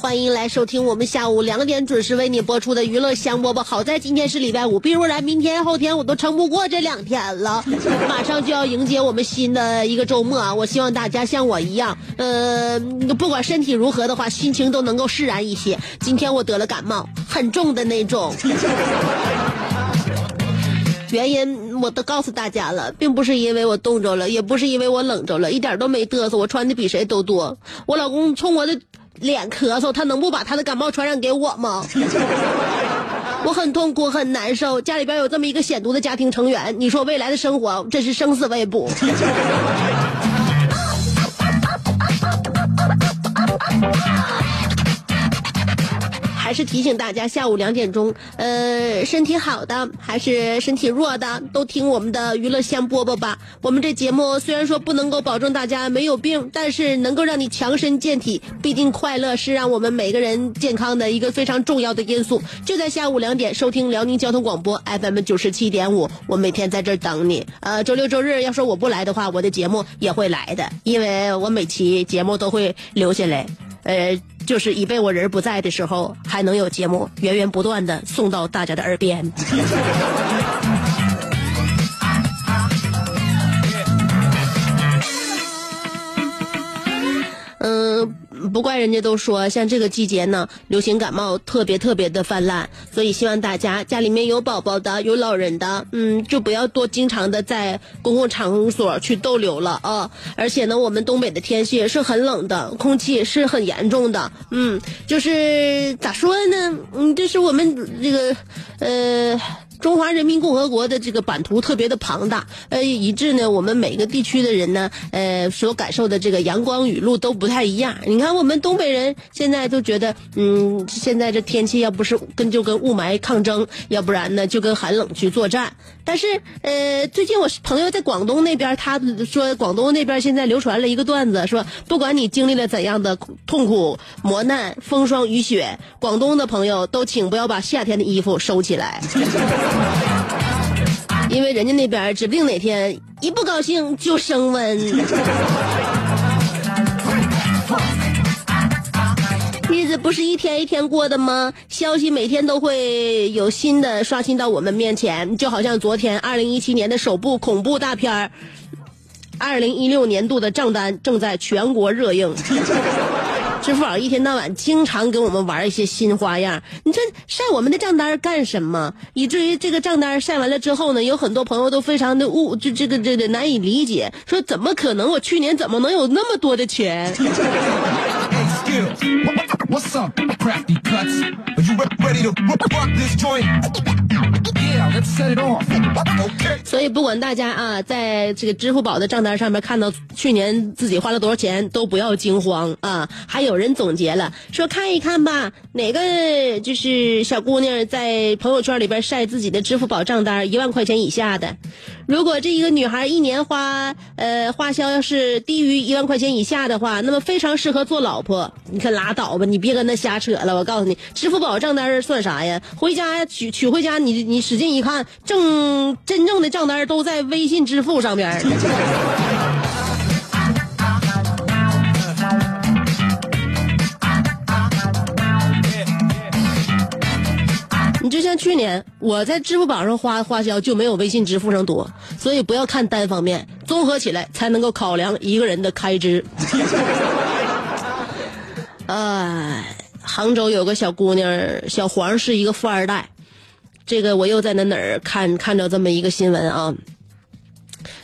欢迎来收听我们下午两点准时为你播出的娱乐香饽饽。好在今天是礼拜五，比如然明天、后天我都撑不过这两天了，马上就要迎接我们新的一个周末啊！我希望大家像我一样，呃，不管身体如何的话，心情都能够释然一些。今天我得了感冒，很重的那种。原因我都告诉大家了，并不是因为我冻着了，也不是因为我冷着了，一点都没嘚瑟。我穿的比谁都多。我老公冲我的脸咳嗽，他能不把他的感冒传染给我吗？我很痛苦，很难受。家里边有这么一个险毒的家庭成员，你说未来的生活真是生死未卜。还是提醒大家，下午两点钟，呃，身体好的还是身体弱的，都听我们的娱乐香饽饽吧。我们这节目虽然说不能够保证大家没有病，但是能够让你强身健体。毕竟快乐是让我们每个人健康的一个非常重要的因素。就在下午两点，收听辽宁交通广播 FM 九十七点五，我每天在这等你。呃，周六周日要说我不来的话，我的节目也会来的，因为我每期节目都会留下来。呃，就是以备我人不在的时候，还能有节目源源不断的送到大家的耳边。不怪人家都说，像这个季节呢，流行感冒特别特别的泛滥，所以希望大家家里面有宝宝的、有老人的，嗯，就不要多经常的在公共场所去逗留了啊。而且呢，我们东北的天气也是很冷的，空气也是很严重的，嗯，就是咋说呢，嗯，这是我们这个，呃。中华人民共和国的这个版图特别的庞大，呃，以致呢，我们每个地区的人呢，呃，所感受的这个阳光雨露都不太一样。你看，我们东北人现在都觉得，嗯，现在这天气要不是跟就跟雾霾抗争，要不然呢就跟寒冷去作战。但是，呃，最近我朋友在广东那边，他说广东那边现在流传了一个段子，说不管你经历了怎样的痛苦磨难、风霜雨雪，广东的朋友都请不要把夏天的衣服收起来。因为人家那边指不定哪天一不高兴就升温。日子不是一天一天过的吗？消息每天都会有新的刷新到我们面前，就好像昨天二零一七年的首部恐怖大片儿，二零一六年度的账单正在全国热映。支付宝一天到晚经常给我们玩一些新花样，你这晒我们的账单干什么？以至于这个账单晒完了之后呢，有很多朋友都非常的误，就这个这个难以理解，说怎么可能？我去年怎么能有那么多的钱？What's up, crafty cuts? Are you ready to rock this joint? 所以不管大家啊，在这个支付宝的账单上面看到去年自己花了多少钱，都不要惊慌啊！还有人总结了，说看一看吧，哪个就是小姑娘在朋友圈里边晒自己的支付宝账单，一万块钱以下的，如果这一个女孩一年花呃花销要是低于一万块钱以下的话，那么非常适合做老婆。你可拉倒吧，你别跟她瞎扯了。我告诉你，支付宝账单算啥呀？回家取取回家，你你使劲一看，正真正的账单都在微信支付上边 你就像去年我在支付宝上花花销就没有微信支付上多，所以不要看单方面，综合起来才能够考量一个人的开支。哎，杭州有个小姑娘，小黄是一个富二代。这个我又在那哪儿看看到这么一个新闻啊？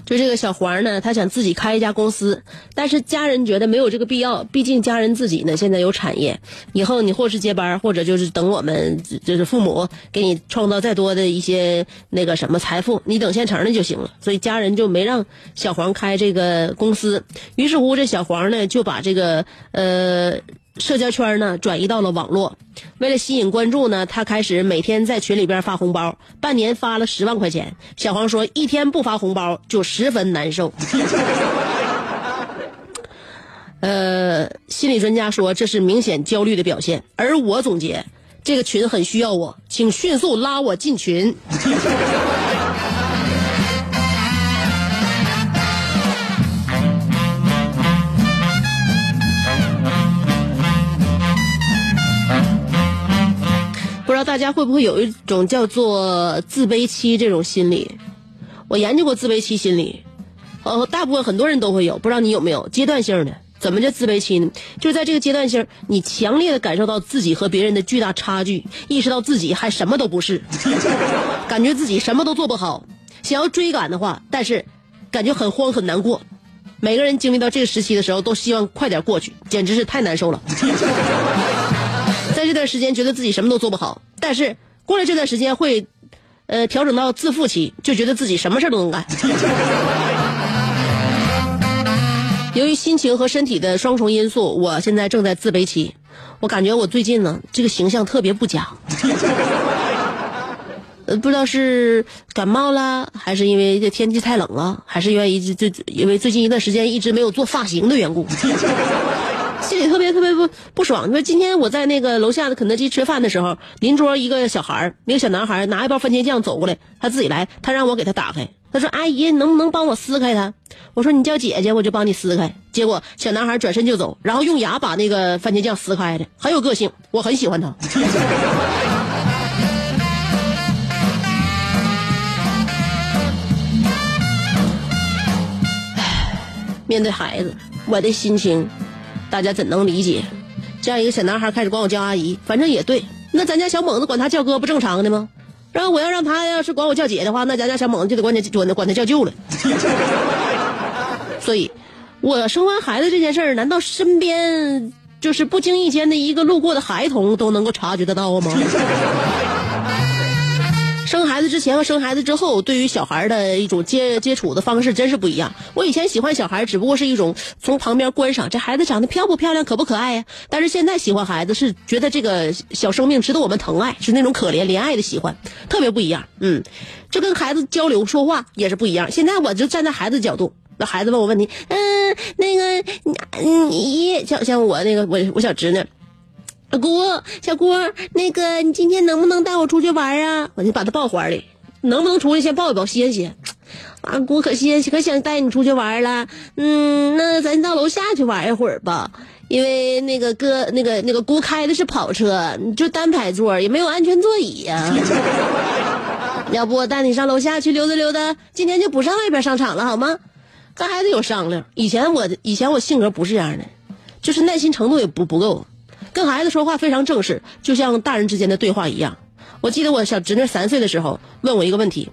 就这个小黄呢，他想自己开一家公司，但是家人觉得没有这个必要，毕竟家人自己呢现在有产业，以后你或是接班，或者就是等我们就是父母给你创造再多的一些那个什么财富，你等现成的就行了。所以家人就没让小黄开这个公司，于是乎这小黄呢就把这个呃。社交圈呢转移到了网络，为了吸引关注呢，他开始每天在群里边发红包，半年发了十万块钱。小黄说，一天不发红包就十分难受。呃，心理专家说这是明显焦虑的表现，而我总结，这个群很需要我，请迅速拉我进群。不知道大家会不会有一种叫做自卑期这种心理？我研究过自卑期心理，呃，大部分很多人都会有，不知道你有没有阶段性的？怎么叫自卑期呢？就是在这个阶段性，你强烈的感受到自己和别人的巨大差距，意识到自己还什么都不是，感觉自己什么都做不好，想要追赶的话，但是感觉很慌很难过。每个人经历到这个时期的时候，都希望快点过去，简直是太难受了。这段时间觉得自己什么都做不好，但是过了这段时间会，呃，调整到自负期，就觉得自己什么事都能干。由于心情和身体的双重因素，我现在正在自卑期。我感觉我最近呢，这个形象特别不佳。呃，不知道是感冒了，还是因为这天气太冷了，还是因为一直因为最近一段时间一直没有做发型的缘故。心里特别特别不不爽。说今天我在那个楼下的肯德基吃饭的时候，邻桌一个小孩儿，那个小男孩拿一包番茄酱走过来，他自己来，他让我给他打开。他说：“阿姨，能不能帮我撕开它？”我说：“你叫姐姐，我就帮你撕开。”结果小男孩转身就走，然后用牙把那个番茄酱撕开的，很有个性，我很喜欢他。面对孩子，我的心情。大家怎能理解？这样一个小男孩开始管我叫阿姨，反正也对。那咱家小猛子管他叫哥不正常的吗？然后我要让他要是管我叫姐的话，那咱家小猛子就得管他管管他叫舅了。所以，我生完孩子这件事儿，难道身边就是不经意间的一个路过的孩童都能够察觉得到吗？生孩子之前和生孩子之后，对于小孩的一种接接触的方式真是不一样。我以前喜欢小孩，只不过是一种从旁边观赏，这孩子长得漂不漂亮，可不可爱呀？但是现在喜欢孩子，是觉得这个小生命值得我们疼爱，是那种可怜怜爱的喜欢，特别不一样。嗯，这跟孩子交流说话也是不一样。现在我就站在孩子角度，那孩子问我问题，嗯，那个，你像像我那个我我小侄女。小姑，小姑，那个你今天能不能带我出去玩啊？我就把他抱怀里，能不能出去先抱一抱歇歇？啊，姑可歇可想带你出去玩了。嗯，那咱到楼下去玩一会儿吧，因为那个哥，那个那个姑开的是跑车，就单排座，也没有安全座椅呀。要不我带你上楼下去溜达溜达？今天就不上外边商场了，好吗？咱还得有商量。以前我以前我性格不是这样的，就是耐心程度也不不够。跟孩子说话非常正式，就像大人之间的对话一样。我记得我小侄女三岁的时候问我一个问题：“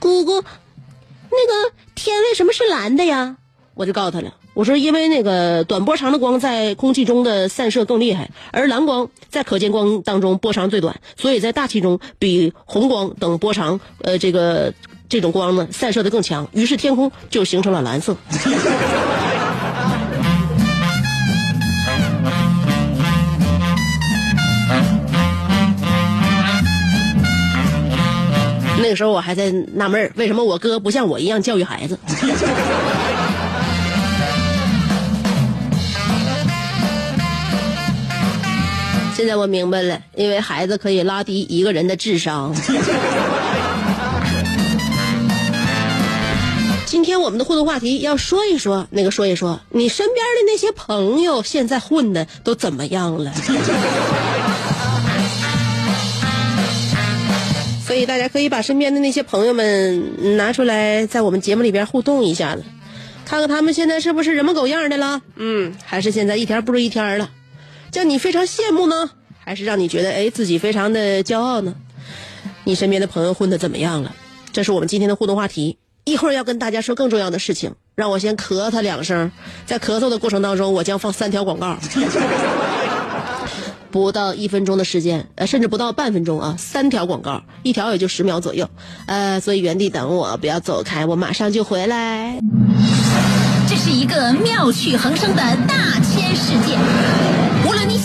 姑姑，那个天为什么是蓝的呀？”我就告诉她了，我说：“因为那个短波长的光在空气中的散射更厉害，而蓝光在可见光当中波长最短，所以在大气中比红光等波长呃这个这种光呢散射的更强，于是天空就形成了蓝色。”那个时候我还在纳闷为什么我哥不像我一样教育孩子。现在我明白了，因为孩子可以拉低一个人的智商。今天我们的互动话题要说一说，那个说一说，你身边的那些朋友现在混的都怎么样了？所以大家可以把身边的那些朋友们拿出来，在我们节目里边互动一下子，看看他们现在是不是人模狗样的了？嗯，还是现在一天不如一天了？叫你非常羡慕呢，还是让你觉得哎自己非常的骄傲呢？你身边的朋友混的怎么样了？这是我们今天的互动话题。一会儿要跟大家说更重要的事情，让我先咳他两声，在咳嗽的过程当中，我将放三条广告。不到一分钟的时间，呃，甚至不到半分钟啊，三条广告，一条也就十秒左右，呃，所以原地等我，不要走开，我马上就回来。这是一个妙趣横生的大千世界。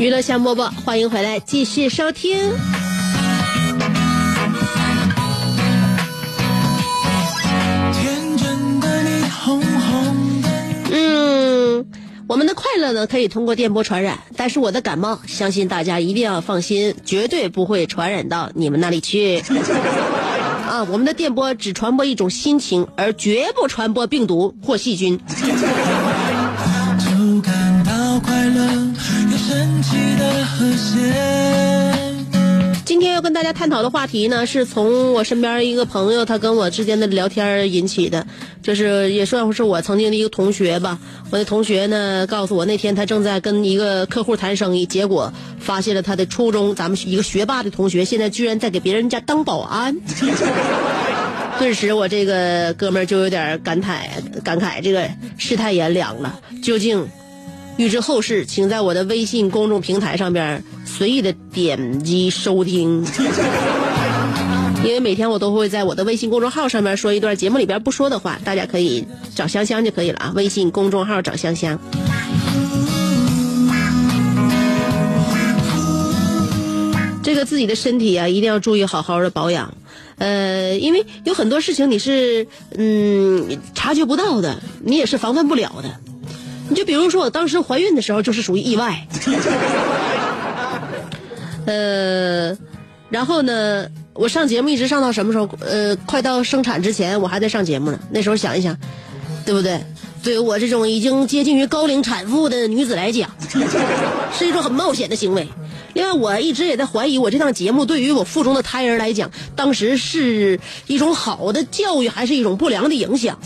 娱乐香饽饽，欢迎回来，继续收听。天真的你，红红。嗯，我们的快乐呢可以通过电波传染，但是我的感冒，相信大家一定要放心，绝对不会传染到你们那里去。啊，我们的电波只传播一种心情，而绝不传播病毒或细菌。就感到快乐，今天要跟大家探讨的话题呢，是从我身边一个朋友他跟我之间的聊天引起的，就是也算是我曾经的一个同学吧。我的同学呢告诉我，那天他正在跟一个客户谈生意，结果发现了他的初中咱们一个学霸的同学，现在居然在给别人家当保安。顿时，我这个哥们儿就有点感慨，感慨这个世态炎凉了。究竟预知后事，请在我的微信公众平台上边随意的点击收听。因为每天我都会在我的微信公众号上面说一段节目里边不说的话，大家可以找香香就可以了啊。微信公众号找香香。这个自己的身体啊，一定要注意好好的保养。呃，因为有很多事情你是嗯察觉不到的，你也是防范不了的。你就比如说我当时怀孕的时候，就是属于意外。呃，然后呢，我上节目一直上到什么时候？呃，快到生产之前，我还在上节目呢。那时候想一想，对不对？对于我这种已经接近于高龄产妇的女子来讲，是一种很冒险的行为。另外，我一直也在怀疑，我这档节目对于我腹中的胎儿来讲，当时是一种好的教育，还是一种不良的影响？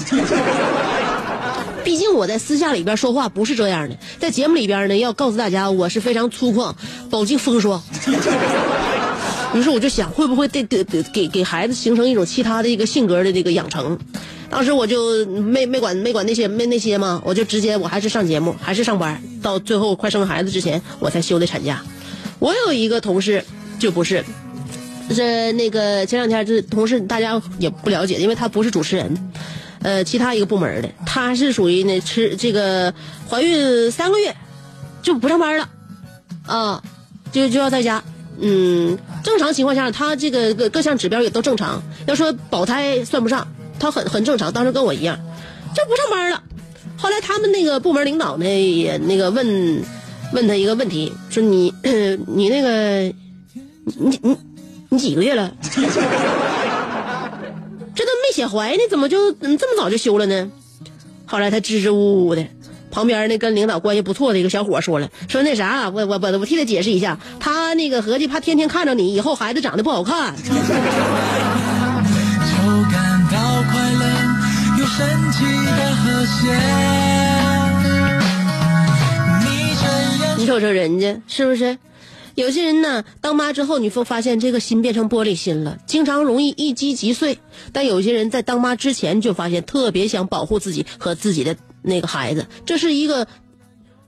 毕竟我在私下里边说话不是这样的，在节目里边呢，要告诉大家我是非常粗犷、饱经风霜。于是我就想，会不会给给给给给孩子形成一种其他的一个性格的这个养成？当时我就没没管没管那些没那些嘛，我就直接我还是上节目，还是上班，到最后快生孩子之前，我才休的产假。我有一个同事就不是，这那个前两天这同事大家也不了解，因为他不是主持人，呃，其他一个部门的，她是属于呢吃这个怀孕三个月就不上班了，啊，就就要在家。嗯，正常情况下，她这个各各项指标也都正常。要说保胎算不上，她很很正常。当时跟我一样，就不上班了。后来他们那个部门领导呢，也那个问问他一个问题，说你你那个你你你几个月了？写怀呢，怎么就嗯这么早就休了呢？后来他支支吾吾的，旁边那跟领导关系不错的一个小伙说了，说那啥，我我我我替他解释一下，他那个合计怕天天看着你，以后孩子长得不好看。就感到快乐，有神奇的和谐。你这样你瞅瞅人家是不是？有些人呢，当妈之后，你会发现这个心变成玻璃心了，经常容易一击即碎。但有些人在当妈之前就发现特别想保护自己和自己的那个孩子，这是一个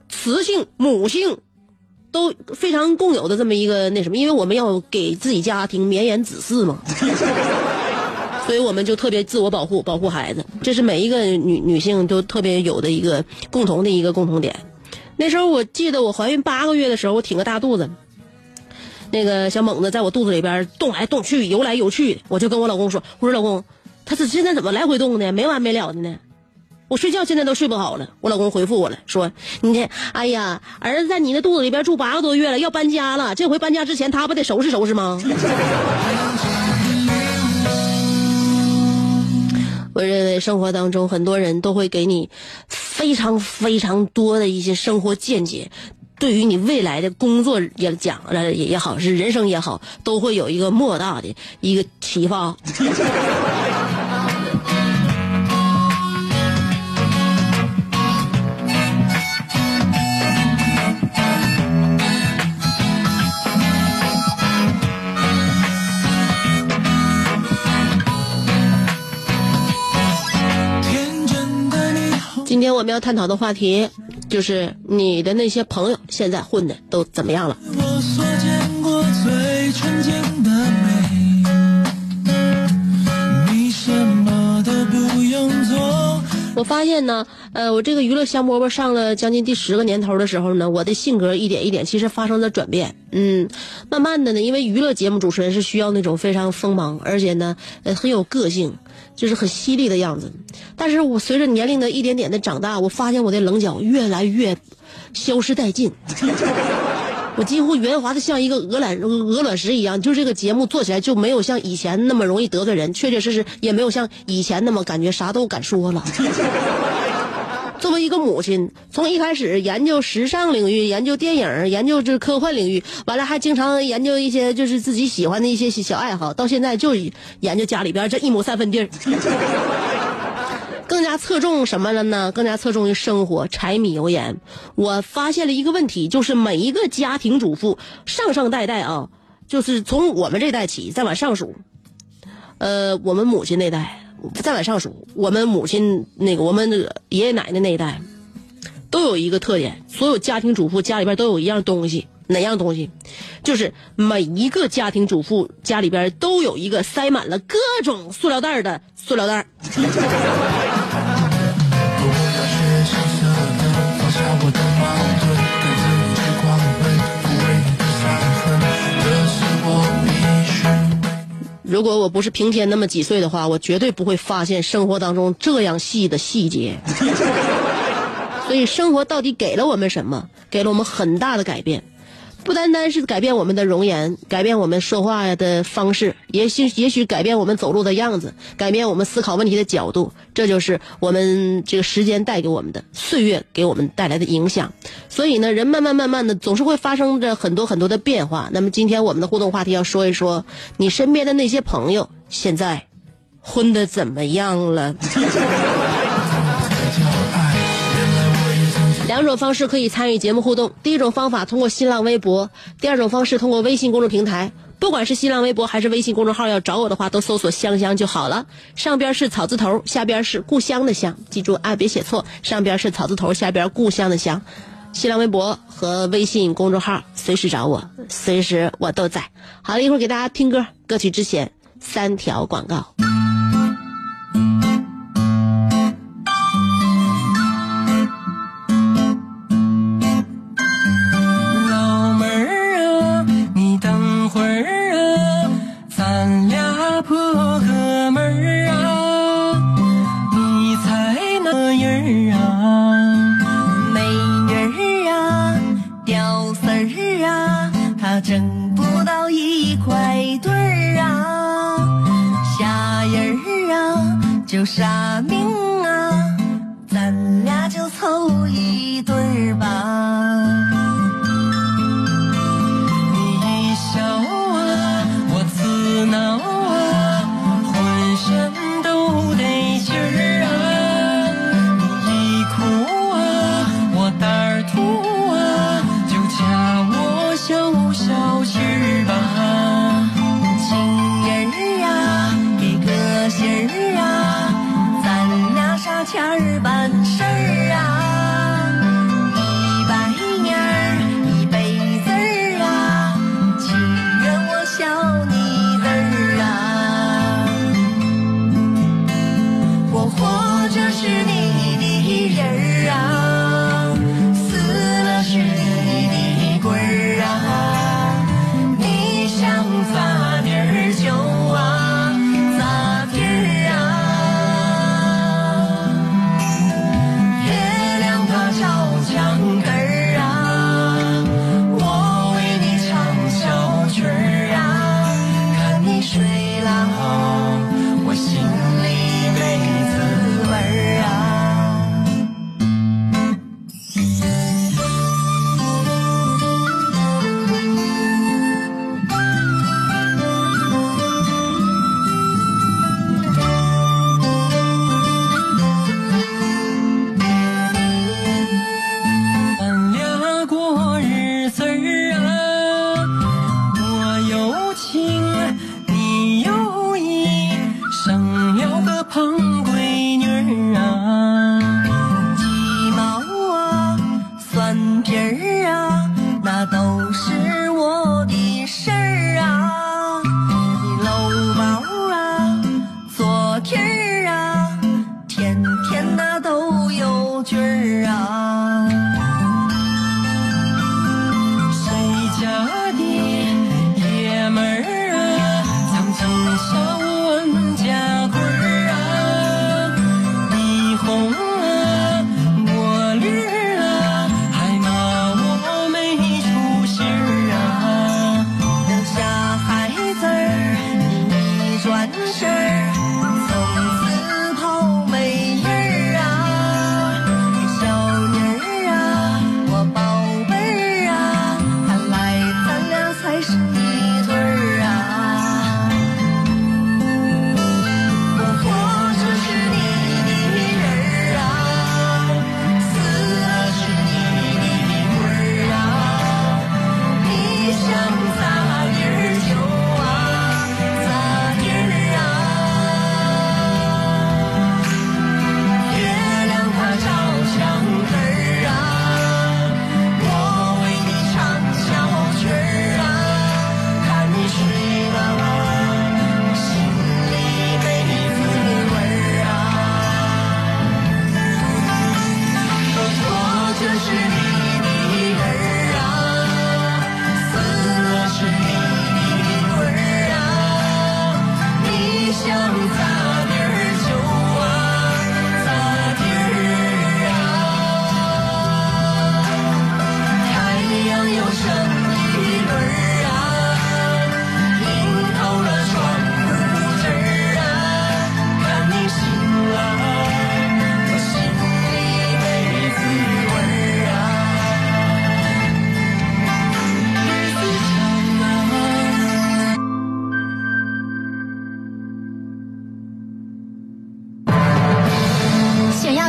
雌性、母性都非常共有的这么一个那什么，因为我们要给自己家庭绵延子嗣嘛。所以我们就特别自我保护，保护孩子，这是每一个女女性都特别有的一个共同的一个共同点。那时候我记得我怀孕八个月的时候，我挺个大肚子，那个小猛子在我肚子里边动来动去，游来游去的，我就跟我老公说：“我说老公，他这现在怎么来回动呢？没完没了的呢。”我睡觉现在都睡不好了。我老公回复我了，说：“你这，哎呀，儿子在你那肚子里边住八个多月了，要搬家了。这回搬家之前，他不得收拾收拾吗？” 我认为生活当中很多人都会给你非常非常多的一些生活见解，对于你未来的工作也讲了也也好，是人生也好，都会有一个莫大的一个启发。今天我们要探讨的话题就是你的那些朋友现在混的都怎么样了？我所见过最纯净的美，你什么都不用做。我发现呢，呃，我这个娱乐香饽饽上了将近第十个年头的时候呢，我的性格一点一点其实发生了转变。嗯，慢慢的呢，因为娱乐节目主持人是需要那种非常锋芒，而且呢，呃，很有个性，就是很犀利的样子。但是我随着年龄的一点点的长大，我发现我的棱角越来越消失殆尽。我几乎圆滑的像一个鹅卵鹅卵石一样，就这个节目做起来就没有像以前那么容易得罪人，确确实实也没有像以前那么感觉啥都敢说了。作为一个母亲，从一开始研究时尚领域、研究电影、研究这科幻领域，完了还经常研究一些就是自己喜欢的一些小爱好，到现在就研究家里边这一亩三分地儿。更加侧重什么了呢？更加侧重于生活，柴米油盐。我发现了一个问题，就是每一个家庭主妇上上代代啊，就是从我们这代起再往上数，呃，我们母亲那代再往上数，我们母亲那个我们爷爷奶奶那一代，都有一个特点，所有家庭主妇家里边都有一样东西，哪样东西？就是每一个家庭主妇家里边都有一个塞满了各种塑料袋的塑料袋。如果我不是平添那么几岁的话，我绝对不会发现生活当中这样细的细节。所以，生活到底给了我们什么？给了我们很大的改变，不单单是改变我们的容颜，改变我们说话的方式，也许也许改变我们走路的样子，改变我们思考问题的角度。这就是我们这个时间带给我们的，岁月给我们带来的影响。所以呢，人慢慢慢慢的总是会发生着很多很多的变化。那么今天我们的互动话题要说一说，你身边的那些朋友现在混的怎么样了？两种方式可以参与节目互动。第一种方法通过新浪微博，第二种方式通过微信公众平台。不管是新浪微博还是微信公众号，要找我的话，都搜索“香香”就好了。上边是草字头，下边是故乡的乡，记住啊，别写错。上边是草字头，下边故乡的乡。新浪微博和微信公众号随时找我，随时我都在。好了，一会儿给大家听歌，歌曲之前三条广告。就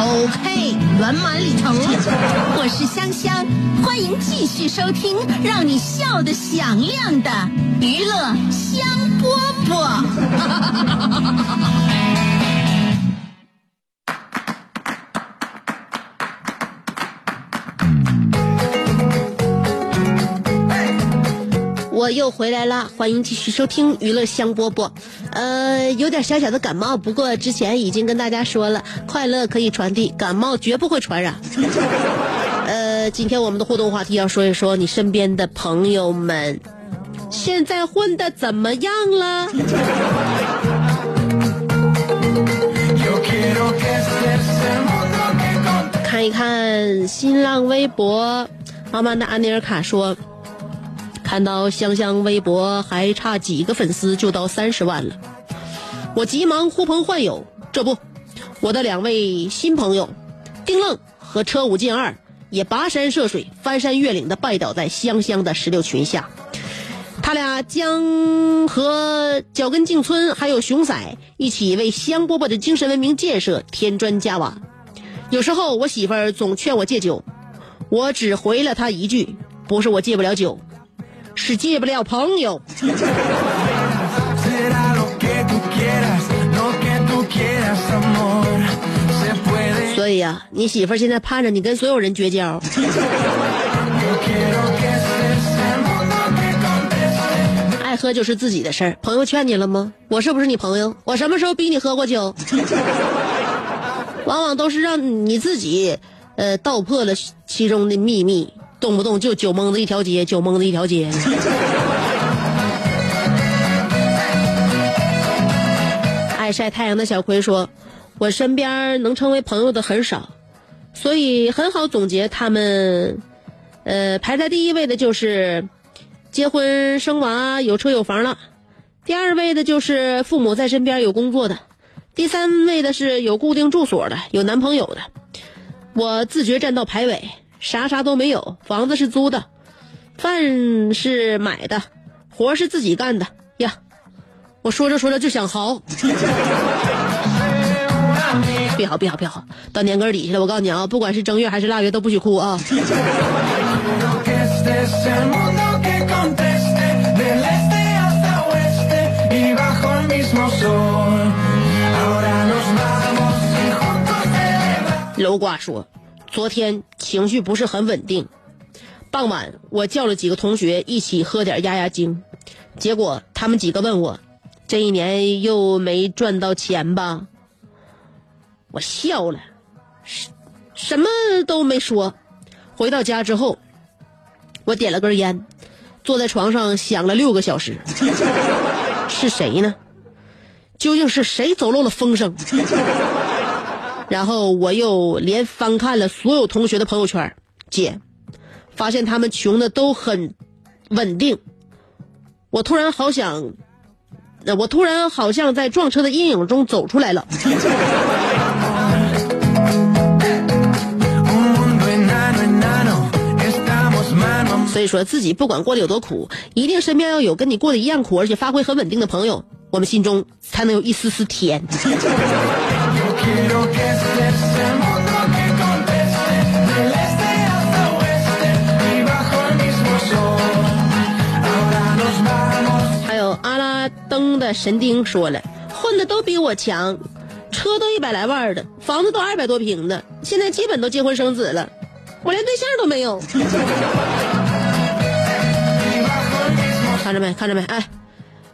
OK，圆满礼成。我是香香，欢迎继续收听让你笑得响亮的娱乐香饽饽。又回来了，欢迎继续收听娱乐香饽饽。呃，有点小小的感冒，不过之前已经跟大家说了，快乐可以传递，感冒绝不会传染。呃，今天我们的互动话题要说一说你身边的朋友们，现在混的怎么样了？看一看新浪微博，妈妈的安尼尔卡说，看到香香微博还差几个粉丝就到三十万了，我急忙呼朋唤友，这不，我的两位新朋友丁愣和车五进二也跋山涉水、翻山越岭的拜倒在香香的石榴裙下。他俩将和脚跟静村还有熊仔一起为香饽饽的精神文明建设添砖加瓦。有时候我媳妇儿总劝我戒酒，我只回了她一句：不是我戒不了酒，是戒不了朋友。所以呀、啊，你媳妇现在盼着你跟所有人绝交。爱喝就是自己的事儿，朋友劝你了吗？我是不是你朋友？我什么时候逼你喝过酒？往往都是让你自己，呃，道破了其中的秘密。动不动就酒蒙子一条街，酒蒙子一条街。爱晒太阳的小葵说：“我身边能成为朋友的很少，所以很好总结他们，呃，排在第一位的就是结婚生娃有车有房了，第二位的就是父母在身边有工作的，第三位的是有固定住所的有男朋友的。我自觉站到排尾，啥啥都没有房子是租的饭是买的活是自己干的呀。我说着说着就想嚎 别嚎别嚎别嚎到年根底下了我告诉你啊不管是正月还是腊月都不许哭啊。楼瓜说昨天情绪不是很稳定，傍晚我叫了几个同学一起喝点压压惊，结果他们几个问我，这一年又没赚到钱吧？我笑了，什什么都没说。回到家之后，我点了根烟，坐在床上想了六个小时，是谁呢？究竟是谁走漏了风声？然后我又连翻看了所有同学的朋友圈，姐，发现他们穷的都很稳定。我突然好想，我突然好像在撞车的阴影中走出来了。所以说自己不管过得有多苦，一定身边要有跟你过得一样苦而且发挥很稳定的朋友，我们心中才能有一丝丝甜。Yo quiero que este es el mundo que conteste del este hasta oeste y bajo el mismo sol. Ahora nos vamos. 还有阿拉登的神丁说了，混的都比我强，车都一百来万的，房子都二百多平的，现在基本都结婚生子了，我连对象都没有。看着没？看着没？哎，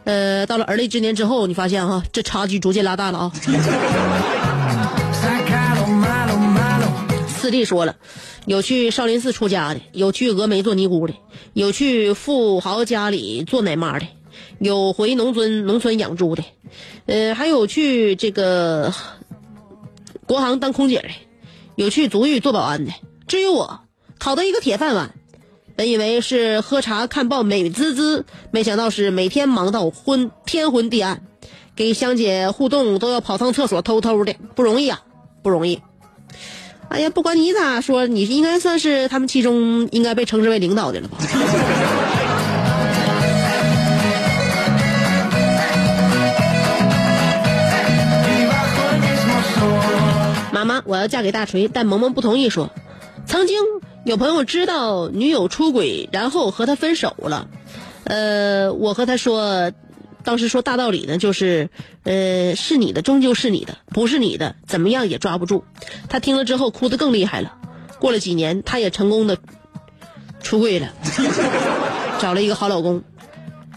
呃，到了而立之年之后，你发现哈，这差距逐渐拉大了啊。四弟说了，有去少林寺出家的，有去峨眉做尼姑的，有去富豪家里做奶妈的，有回农村农村养猪的，呃，还有去这个国航当空姐的，有去足浴做保安的。至于我，讨得一个铁饭碗，本以为是喝茶看报美滋滋，没想到是每天忙到昏天昏地暗，给香姐互动都要跑趟厕所偷偷的，不容易啊，不容易。哎呀，不管你咋说，你应该算是他们其中应该被称之为领导的了吧？妈妈，我要嫁给大锤，但萌萌不同意说，曾经有朋友知道女友出轨，然后和他分手了。呃，我和他说，当时说大道理呢，就是，呃，是你的终究是你的，不是你的怎么样也抓不住。他听了之后哭得更厉害了。过了几年，他也成功的出柜了，找了一个好老公，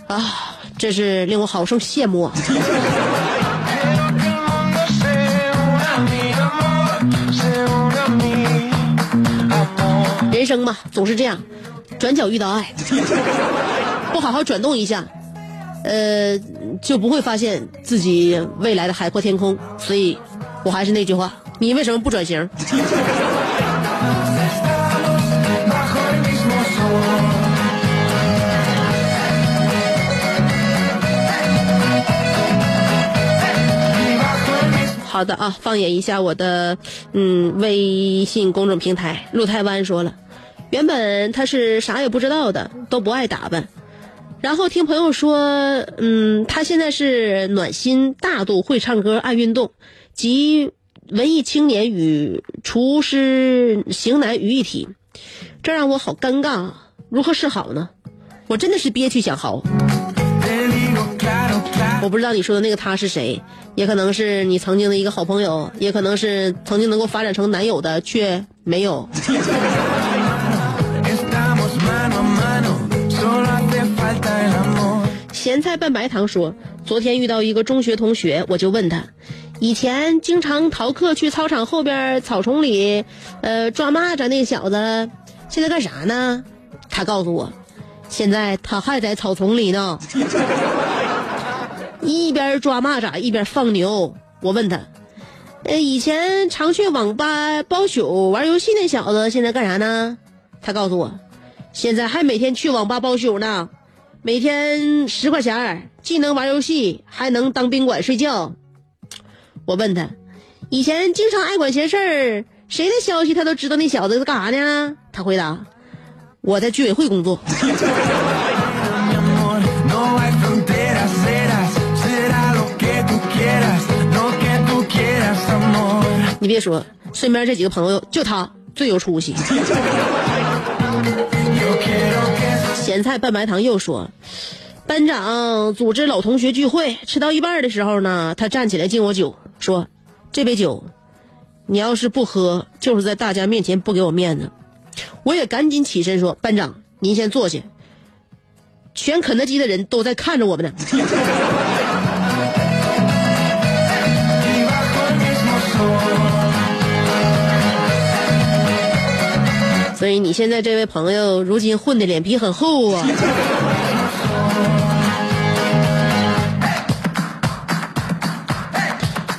啊，真是令我好生羡慕啊！生嘛，总是这样，转角遇到爱，不好好转动一下，呃，就不会发现自己未来的海阔天空。所以，我还是那句话，你为什么不转型？好的啊，放眼一下我的嗯微信公众平台，陆台湾说了，原本他是啥也不知道的，都不爱打扮，然后听朋友说，嗯，他现在是暖心、大度、会唱歌、爱运动，集文艺青年与厨师型男于一体，这让我好尴尬啊！如何是好呢？我真的是憋屈想嚎。我不知道你说的那个他是谁，也可能是你曾经的一个好朋友，也可能是曾经能够发展成男友的，却没有。咸菜拌白糖说，昨天遇到一个中学同学，我就问他，以前经常逃课去操场后边草丛里，呃，抓蚂蚱那小子，现在干啥呢？他告诉我，现在他还在草丛里呢，一边抓蚂蚱一边放牛。我问他，呃，以前常去网吧包宿玩游戏那小子现在干啥呢？他告诉我，现在还每天去网吧包宿呢。每天十块钱儿，既能玩游戏，还能当宾馆睡觉。我问他，以前经常爱管闲事儿，谁的消息他都知道。那小子是干啥呢？他回答：我在居委会工作。你别说，身边这几个朋友就他最有出息。咸菜拌白糖又说，班长组织老同学聚会，吃到一半的时候呢，他站起来敬我酒，说：“这杯酒，你要是不喝，就是在大家面前不给我面子。”我也赶紧起身说：“班长，您先坐下，全肯德基的人都在看着我们呢。”所以你现在这位朋友，如今混的脸皮很厚啊。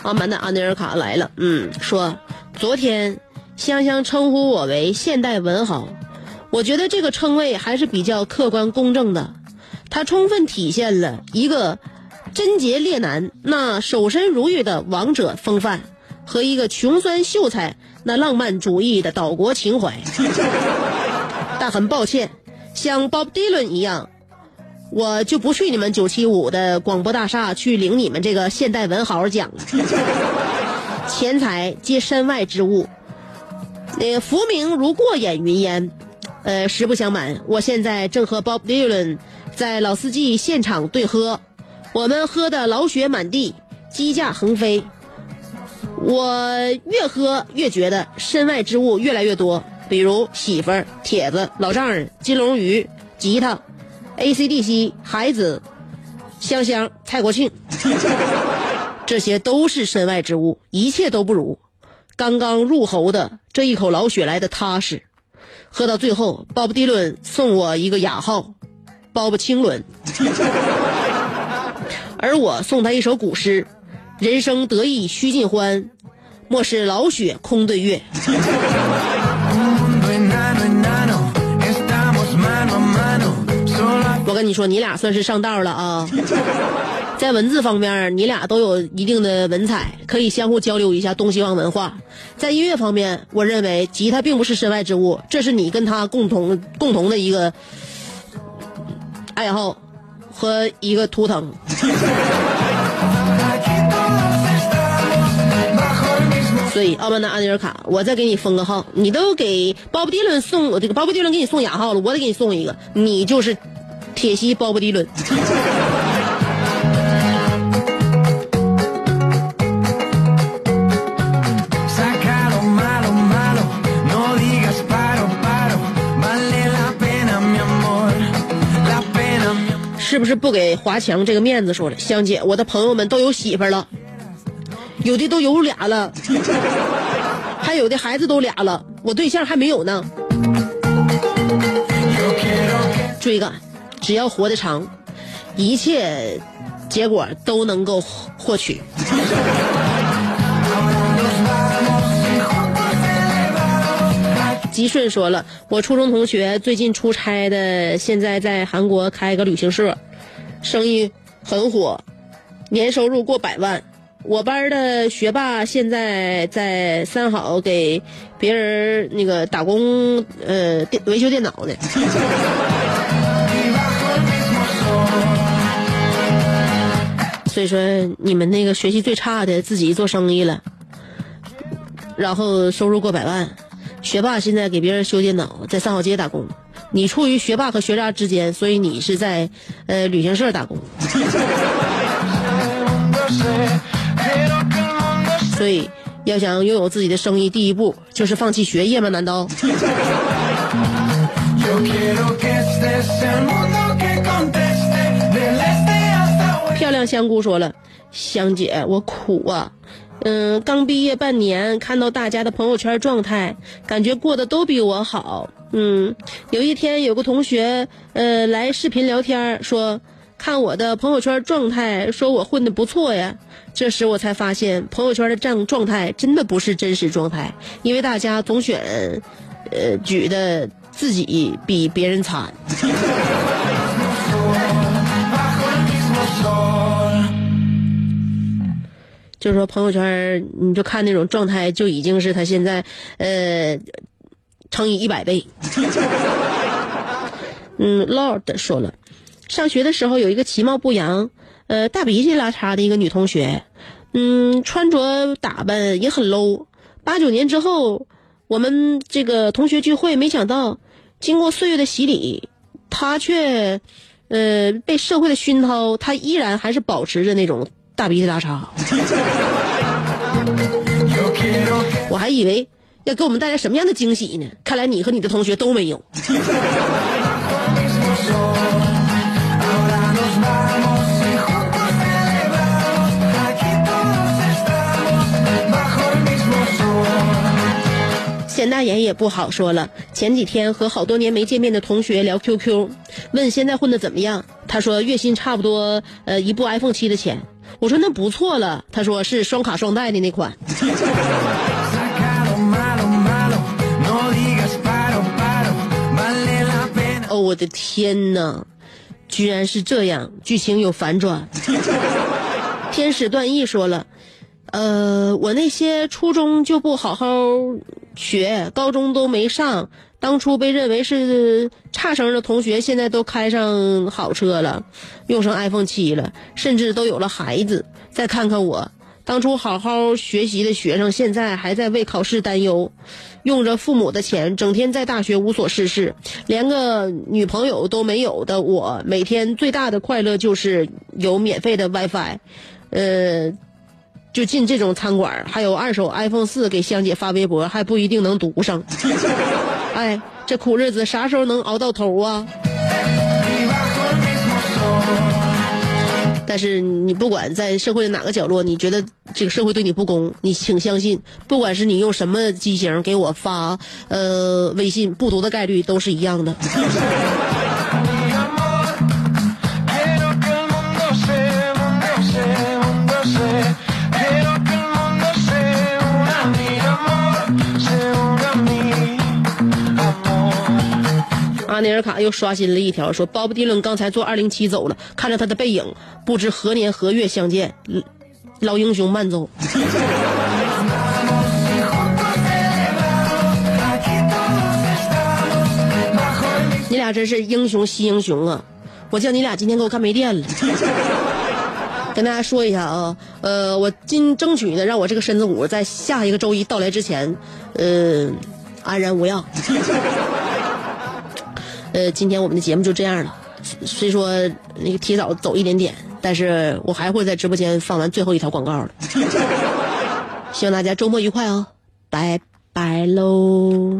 阿曼达·阿内尔卡来了，嗯，说昨天香香称呼我为现代文豪，我觉得这个称谓还是比较客观公正的，它充分体现了一个贞洁烈男那守身如玉的王者风范，和一个穷酸秀才那浪漫主义的岛国情怀。但很抱歉，像 Bob Dylan 一样。我就不去你们九七五的广播大厦去领你们这个现代文豪奖了。钱财皆身外之物，那个浮名如过眼云烟。呃，实不相瞒，我现在正和 Bob Dylan 在老司机现场对喝，我们喝的老血满地，鸡架横飞。我越喝越觉得身外之物越来越多，比如媳妇儿、帖子、老丈人、金龙鱼、吉他。A.C.D.C. 孩子，香香，蔡国庆，这些都是身外之物，一切都不如刚刚入喉的这一口老血来的踏实。喝到最后，鲍勃迪伦送我一个雅号，鲍勃青伦，而我送他一首古诗：人生得意须尽欢，莫使老雪空对月。我跟你说，你俩算是上道了啊！在文字方面，你俩都有一定的文采，可以相互交流一下东西方文化。在音乐方面，我认为吉他并不是身外之物，这是你跟他共同共同的一个爱好和一个图腾。所以，奥曼达·阿尼尔卡，我再给你封个号，你都给鲍勃迪伦送我这个鲍勃迪伦给你送雅号了，我得给你送一个，你就是铁西鲍勃迪伦。是不是不给华强这个面子？说了，香姐，我的朋友们都有媳妇了，有的都有俩了，还有的孩子都俩了，我对象还没有呢。追赶，只要活得长，一切结果都能够获取。吉顺说了，我初中同学最近出差的，现在在韩国开个旅行社，生意很火，年收入过百万。我班的学霸现在在三好给别人那个打工，呃，电维修电脑呢。所以说，你们那个学习最差的自己做生意了，然后收入过百万。学霸现在给别人修电脑，在三好街打工。你处于学霸和学渣之间，所以你是在呃旅行社打工。所以，要想拥有自己的生意，第一步就是放弃学业吗？难道？漂亮香菇说了，香姐，我苦啊。嗯，刚毕业半年，看到大家的朋友圈状态，感觉过得都比我好。嗯，有一天有个同学，呃，来视频聊天，说看我的朋友圈状态，说我混的不错呀。这时我才发现，朋友圈的状状态真的不是真实状态，因为大家总选，呃，举的自己比别人惨。就是说朋友圈，你就看那种状态，就已经是他现在，呃，乘以一百倍。嗯，Lord 说了，上学的时候有一个其貌不扬，呃，大鼻涕拉碴的一个女同学，嗯，穿着打扮也很 low，八九年之后，我们这个同学聚会，没想到经过岁月的洗礼，他却呃被社会的熏陶，他依然还是保持着那种大鼻涕拉碴。我还以为要给我们带来什么样的惊喜呢？看来你和你的同学都没有。也不好说了。前几天和好多年没见面的同学聊 QQ，问现在混的怎么样？他说月薪差不多呃一部 iPhone 七的钱。我说那不错了。他说是双卡双待的那款。哦，我的天哪！居然是这样，剧情有反转。天使段毅说了，呃，我那些初中就不好好学，高中都没上，当初被认为是差生的同学，现在都开上好车了，用上 iPhone 七了，甚至都有了孩子。再看看我，当初好好学习的学生，现在还在为考试担忧，用着父母的钱，整天在大学无所事事，连个女朋友都没有的我，每天最大的快乐就是有免费的 WiFi，呃。就进这种餐馆，还有二手 iPhone 四给香姐发微博，还不一定能读上。哎，这苦日子啥时候能熬到头啊？但是你不管在社会的哪个角落，你觉得这个社会对你不公，你请相信，不管是你用什么机型给我发呃微信，不读的概率都是一样的。阿尼尔卡又刷新了一条，说鲍勃迪伦刚才坐二零七走了，看着他的背影，不知何年何月相见。老英雄慢走。你俩真是英雄惜英雄啊！我叫你俩今天给我看没电了。跟大家说一下啊，呃，我今争取呢，让我这个身子骨在下一个周一到来之前，呃，安然无恙。呃，今天我们的节目就这样了，虽说那个提早走一点点，但是我还会在直播间放完最后一条广告的。希望大家周末愉快哦，拜拜喽。